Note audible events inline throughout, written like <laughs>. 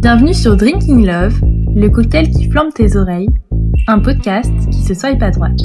Bienvenue sur Drinking Love, le cocktail qui flambe tes oreilles, un podcast qui se swipe à droite.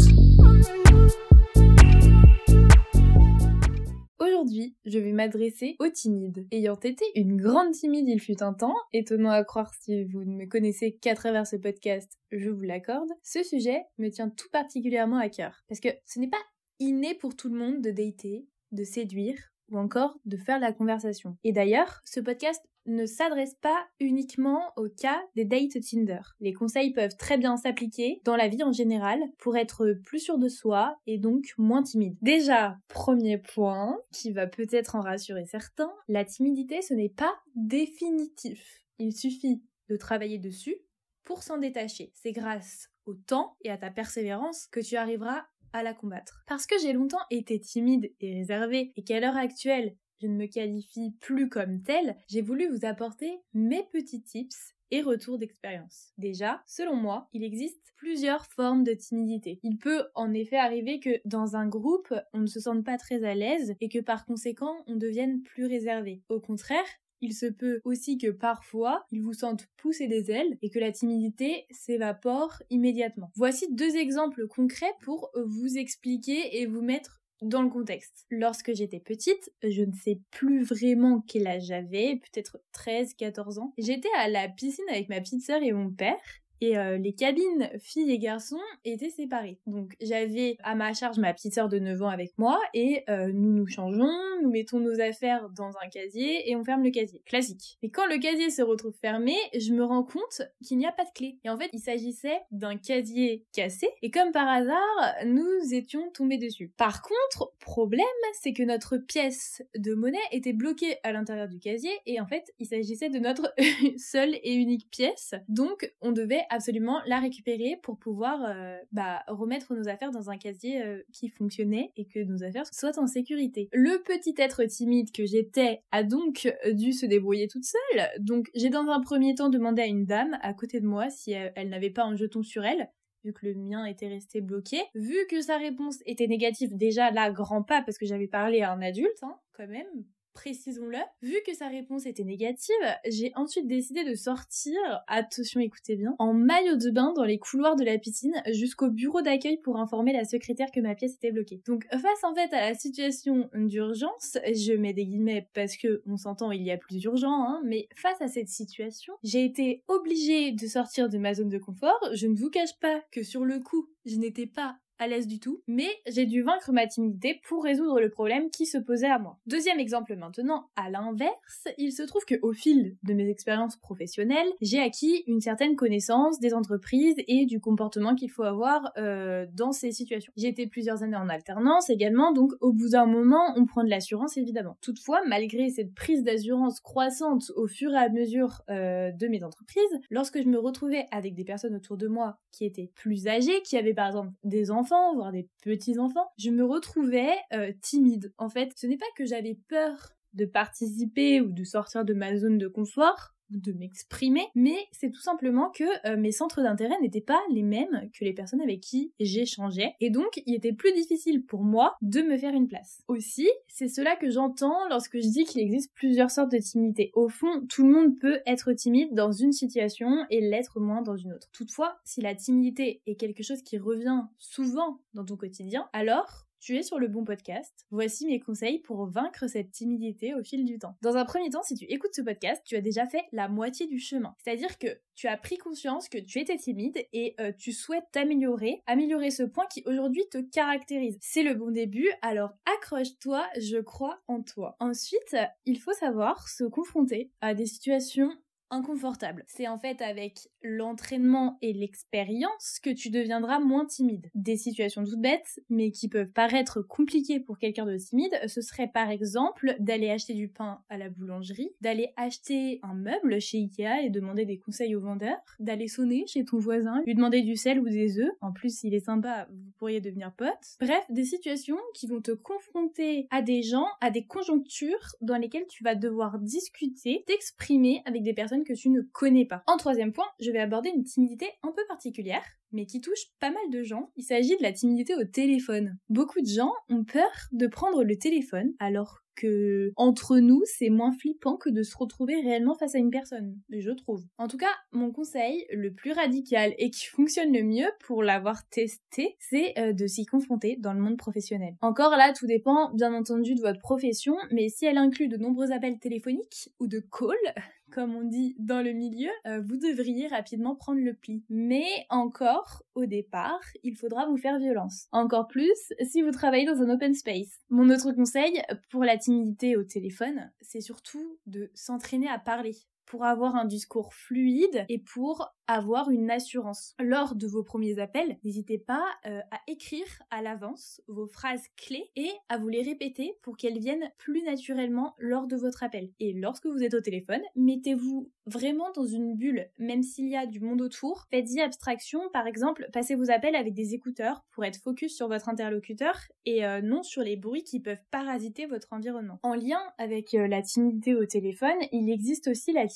Aujourd'hui, je vais m'adresser aux timides. Ayant été une grande timide il fut un temps, étonnant à croire si vous ne me connaissez qu'à travers ce podcast, je vous l'accorde, ce sujet me tient tout particulièrement à cœur. Parce que ce n'est pas inné pour tout le monde de dater, de séduire ou encore de faire la conversation. Et d'ailleurs, ce podcast ne s'adresse pas uniquement au cas des dates Tinder. Les conseils peuvent très bien s'appliquer dans la vie en général pour être plus sûr de soi et donc moins timide. Déjà, premier point qui va peut-être en rassurer certains, la timidité ce n'est pas définitif. Il suffit de travailler dessus pour s'en détacher. C'est grâce au temps et à ta persévérance que tu arriveras la combattre. Parce que j'ai longtemps été timide et réservée et qu'à l'heure actuelle, je ne me qualifie plus comme telle, j'ai voulu vous apporter mes petits tips et retours d'expérience. Déjà, selon moi, il existe plusieurs formes de timidité. Il peut en effet arriver que dans un groupe, on ne se sente pas très à l'aise et que par conséquent, on devienne plus réservé. Au contraire, il se peut aussi que parfois, ils vous sentent pousser des ailes et que la timidité s'évapore immédiatement. Voici deux exemples concrets pour vous expliquer et vous mettre dans le contexte. Lorsque j'étais petite, je ne sais plus vraiment quel âge j'avais, peut-être 13, 14 ans. J'étais à la piscine avec ma petite sœur et mon père et euh, les cabines filles et garçons étaient séparées. Donc j'avais à ma charge ma petite sœur de 9 ans avec moi et euh, nous nous changeons, nous mettons nos affaires dans un casier et on ferme le casier. Classique. Et quand le casier se retrouve fermé, je me rends compte qu'il n'y a pas de clé. Et en fait, il s'agissait d'un casier cassé et comme par hasard, nous étions tombés dessus. Par contre, problème, c'est que notre pièce de monnaie était bloquée à l'intérieur du casier et en fait, il s'agissait de notre <laughs> seule et unique pièce. Donc on devait absolument la récupérer pour pouvoir euh, bah, remettre nos affaires dans un casier euh, qui fonctionnait et que nos affaires soient en sécurité. Le petit être timide que j'étais a donc dû se débrouiller toute seule. Donc j'ai dans un premier temps demandé à une dame à côté de moi si elle, n'avait pas un jeton sur elle vu que le mien était resté bloqué. Vu que sa réponse était négative, déjà là, grand pas, parce que j'avais parlé à un adulte, hein, quand même, précisons-le. Vu que sa réponse était négative, j'ai ensuite décidé de sortir, attention écoutez bien, en maillot de bain dans les couloirs de la piscine jusqu'au bureau d'accueil pour informer la secrétaire que ma pièce était bloquée. Donc face en fait à la situation d'urgence, je mets des guillemets parce que on s'entend il y a plus urgent, hein, mais face à cette situation, j'ai été obligée de sortir de ma zone de confort. Je ne vous cache pas que sur le coup, je n'étais pas à l'aise du tout, mais j'ai dû vaincre ma timidité pour résoudre le problème qui se posait à moi. Deuxième exemple maintenant, à l'inverse, il se trouve que au fil de mes expériences professionnelles, j'ai acquis une certaine connaissance des entreprises et du comportement qu'il faut avoir euh, dans ces situations. J'ai été plusieurs années en alternance également, donc au bout d'un moment, on prend de l'assurance évidemment. Toutefois, malgré cette prise d'assurance croissante au fur et à mesure euh, de mes entreprises, lorsque je me retrouvais avec des personnes autour de moi qui étaient plus âgées, qui avaient par exemple des enfants, voire des petits-enfants, je me retrouvais euh, timide. En fait, ce n'est pas que j'avais peur de participer ou de sortir de ma zone de confort, de m'exprimer, mais c'est tout simplement que euh, mes centres d'intérêt n'étaient pas les mêmes que les personnes avec qui j'échangeais, et donc il était plus difficile pour moi de me faire une place. Aussi, c'est cela que j'entends lorsque je dis qu'il existe plusieurs sortes de timidité. Au fond, tout le monde peut être timide dans une situation et l'être moins dans une autre. Toutefois, si la timidité est quelque chose qui revient souvent dans ton quotidien, alors tu es sur le bon podcast. Voici mes conseils pour vaincre cette timidité au fil du temps. Dans un premier temps, si tu écoutes ce podcast, tu as déjà fait la moitié du chemin. C'est-à-dire que tu as pris conscience que tu étais timide et euh, tu souhaites t'améliorer, améliorer ce point qui aujourd'hui te caractérise. C'est le bon début, alors accroche-toi, je crois en toi. Ensuite, il faut savoir se confronter à des situations inconfortable. C'est en fait avec l'entraînement et l'expérience que tu deviendras moins timide. Des situations toutes bêtes, mais qui peuvent paraître compliquées pour quelqu'un de timide, ce serait par exemple d'aller acheter du pain à la boulangerie, d'aller acheter un meuble chez Ikea et demander des conseils au vendeur, d'aller sonner chez ton voisin, lui demander du sel ou des œufs. En plus, s'il est sympa, vous pourriez devenir pote. Bref, des situations qui vont te confronter à des gens, à des conjonctures dans lesquelles tu vas devoir discuter, t'exprimer avec des personnes que tu ne connais pas. En troisième point, je vais aborder une timidité un peu particulière, mais qui touche pas mal de gens. Il s'agit de la timidité au téléphone. Beaucoup de gens ont peur de prendre le téléphone alors que entre nous, c'est moins flippant que de se retrouver réellement face à une personne, je trouve. En tout cas, mon conseil le plus radical et qui fonctionne le mieux pour l'avoir testé, c'est euh, de s'y confronter dans le monde professionnel. Encore là, tout dépend bien entendu de votre profession, mais si elle inclut de nombreux appels téléphoniques ou de calls, comme on dit dans le milieu, euh, vous devriez rapidement prendre le pli. Mais encore, au départ, il faudra vous faire violence. Encore plus si vous travaillez dans un open space. Mon autre conseil pour la timidité au téléphone, c'est surtout de s'entraîner à parler pour avoir un discours fluide et pour avoir une assurance. Lors de vos premiers appels, n'hésitez pas euh, à écrire à l'avance vos phrases clés et à vous les répéter pour qu'elles viennent plus naturellement lors de votre appel. Et lorsque vous êtes au téléphone, mettez-vous vraiment dans une bulle, même s'il y a du monde autour. Faites-y abstraction, par exemple, passez vos appels avec des écouteurs pour être focus sur votre interlocuteur et euh, non sur les bruits qui peuvent parasiter votre environnement. En lien avec euh, la timidité au téléphone, il existe aussi la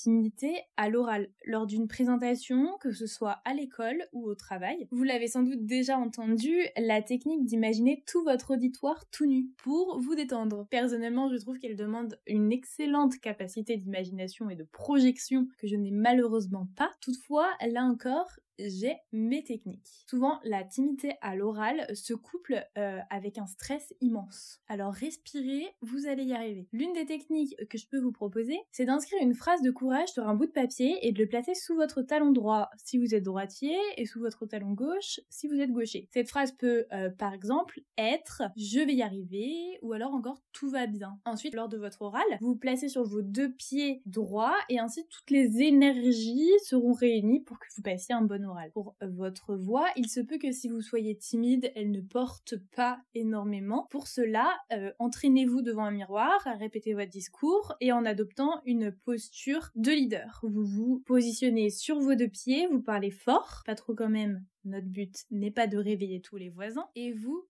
à l'oral. Lors d'une présentation, que ce soit à l'école ou au travail. Vous l'avez sans doute déjà entendu, la technique d'imaginer tout votre auditoire tout nu pour vous détendre. Personnellement, je trouve qu'elle demande une excellente capacité d'imagination et de projection que je n'ai malheureusement pas. Toutefois, là encore, j'ai mes techniques. Souvent, la timidité à l'oral se couple euh, avec un stress immense. Alors respirez, vous allez y arriver. L'une des techniques que je peux vous proposer, c'est d'inscrire une phrase de courage sur un bout de papier et de le placer sous votre talon droit si vous êtes droitier et sous votre talon gauche si vous êtes gaucher. Cette phrase peut euh, par exemple être je vais y arriver ou alors encore tout va bien. Ensuite, lors de votre oral, vous vous placez sur vos deux pieds droits et ainsi toutes les énergies seront réunies pour que vous passiez un bon pour votre voix, il se peut que si vous soyez timide, elle ne porte pas énormément. Pour cela, euh, entraînez-vous devant un miroir à répéter votre discours et en adoptant une posture de leader. Vous vous positionnez sur vos deux pieds, vous parlez fort, pas trop quand même. Notre but n'est pas de réveiller tous les voisins et vous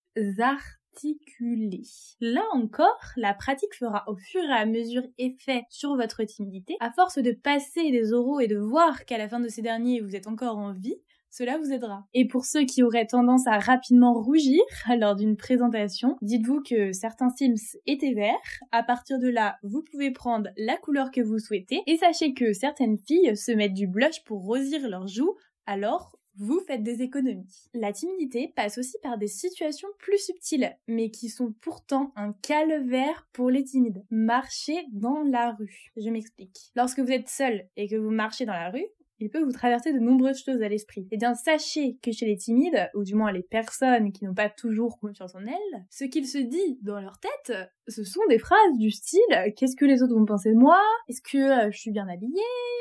Là encore, la pratique fera au fur et à mesure effet sur votre timidité. À force de passer des oraux et de voir qu'à la fin de ces derniers vous êtes encore en vie, cela vous aidera. Et pour ceux qui auraient tendance à rapidement rougir lors d'une présentation, dites-vous que certains Sims étaient verts. À partir de là, vous pouvez prendre la couleur que vous souhaitez. Et sachez que certaines filles se mettent du blush pour rosir leurs joues, alors vous faites des économies. La timidité passe aussi par des situations plus subtiles, mais qui sont pourtant un calvaire pour les timides. Marcher dans la rue. Je m'explique. Lorsque vous êtes seul et que vous marchez dans la rue, il peut vous traverser de nombreuses choses à l'esprit. Eh bien, sachez que chez les timides, ou du moins les personnes qui n'ont pas toujours confiance en elles, ce qu'ils se disent dans leur tête, ce sont des phrases du style qu'est-ce que les autres vont penser de moi? Est-ce que euh, je suis bien habillée?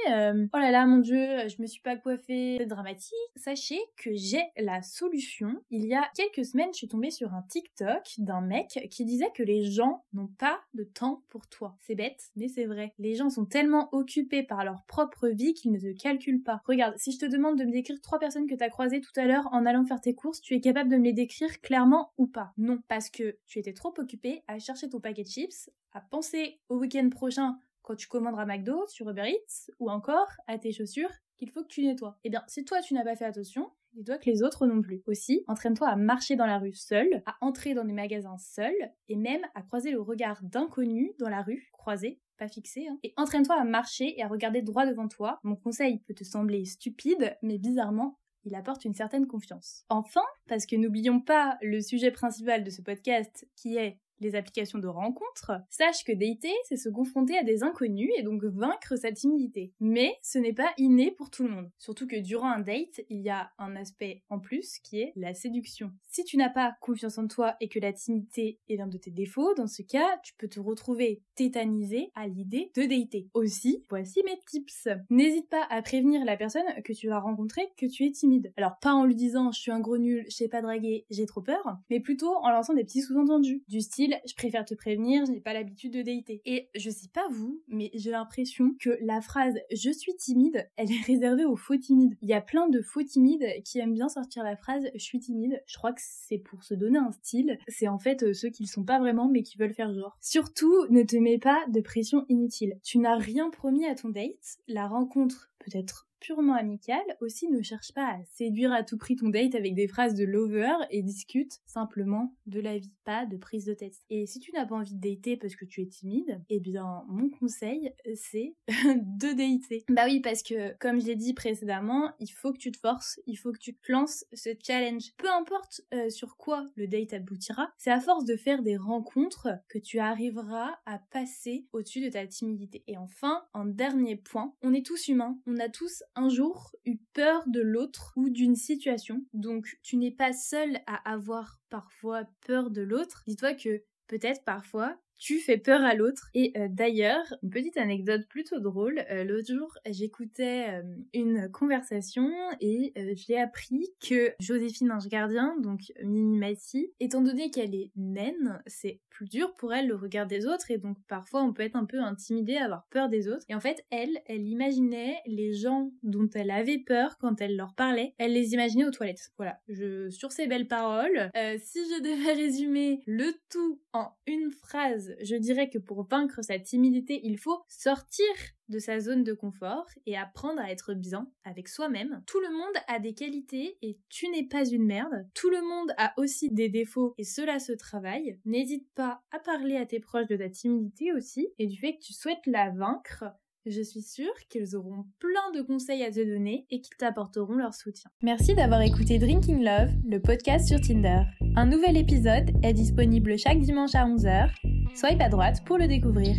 Euh, Oh là là, mon dieu, je me suis pas coiffée, c'est dramatique. Sachez que j'ai la solution. Il y a quelques semaines, je suis tombée sur un TikTok d'un mec qui disait que les gens n'ont pas de temps pour toi. C'est bête, mais c'est vrai. Les gens sont tellement occupés par leur propre vie qu'ils ne te calculent pas. Regarde, si je te demande de me décrire trois personnes que tu as croisées tout à l'heure en allant faire tes courses, tu es capable de me les décrire clairement ou pas? Non, parce que tu étais trop occupé à chercher ton paquet de chips, à penser au week-end prochain quand tu commanderas McDo sur Uber Eats, ou encore à tes chaussures qu'il faut que tu nettoies. Eh bien, si toi tu n'as pas fait attention, dis-toi que les autres non plus. Aussi, entraîne-toi à marcher dans la rue seul, à entrer dans des magasins seul, et même à croiser le regard d'inconnus dans la rue, croisé, pas fixé, hein. et entraîne-toi à marcher et à regarder droit devant toi. Mon conseil peut te sembler stupide, mais bizarrement, il apporte une certaine confiance. Enfin, parce que n'oublions pas le sujet principal de ce podcast qui est les applications de rencontres, sache que dater, c'est se confronter à des inconnus et donc vaincre sa timidité. Mais ce n'est pas inné pour tout le monde. Surtout que durant un date, il y a un aspect en plus qui est la séduction. Si tu n'as pas confiance en toi et que la timidité est l'un de tes défauts, dans ce cas, tu peux te retrouver tétanisé à l'idée de dater. Aussi, voici mes tips. N'hésite pas à prévenir la personne que tu vas rencontrer que tu es timide. Alors pas en lui disant je suis un gros nul, je sais pas draguer, j'ai trop peur, mais plutôt en lançant des petits sous-entendus du style je préfère te prévenir, je n'ai pas l'habitude de dater. Et je sais pas vous, mais j'ai l'impression que la phrase je suis timide, elle est réservée aux faux timides. Il y a plein de faux timides qui aiment bien sortir la phrase je suis timide. Je crois que c'est pour se donner un style. C'est en fait euh, ceux qui le sont pas vraiment mais qui veulent faire genre. Surtout, ne te mets pas de pression inutile. Tu n'as rien promis à ton date. La rencontre peut être purement amical, aussi ne cherche pas à séduire à tout prix ton date avec des phrases de lover et discute simplement de la vie, pas de prise de tête. Et si tu n'as pas envie de dater parce que tu es timide, eh bien mon conseil c'est <laughs> de dater. Bah oui parce que comme je l'ai dit précédemment, il faut que tu te forces, il faut que tu te lances ce challenge. Peu importe euh, sur quoi le date aboutira, c'est à force de faire des rencontres que tu arriveras à passer au-dessus de ta timidité. Et enfin, en dernier point, on est tous humains, on a tous un jour eu peur de l'autre ou d'une situation. Donc tu n'es pas seul à avoir parfois peur de l'autre. Dis-toi que peut-être parfois tu fais peur à l'autre. Et euh, d'ailleurs, une petite anecdote plutôt drôle, euh, l'autre jour j'écoutais euh, une conversation et j'ai appris que Joséphine Ange Gardien, donc Mimi Massy, étant donné qu'elle est naine, c'est plus dur pour elle le regard des autres et donc parfois on peut être un peu intimidé, avoir peur des autres. Et en fait, elle, elle imaginait les gens dont elle avait peur quand elle leur parlait, elle les imaginait aux toilettes. Voilà, sur ces belles paroles, si je devais <laughs> résumer le tout en une phrase, je dirais que pour vaincre sa timidité, il faut sortir de sa zone de confort et apprendre à être bien avec soi-même. Tout le monde a des qualités et tu n'es pas une merde. Tout le monde a aussi des défauts et cela se travaille. N'hésite pas à parler à tes proches de ta timidité aussi et du fait que tu souhaites la vaincre je suis sûre qu'ils auront plein de conseils à te donner et qu'ils t'apporteront leur soutien. Merci d'avoir écouté Drinking Love, le podcast sur Tinder. Un nouvel épisode est disponible chaque dimanche à 11h. Swipe à droite pour le découvrir.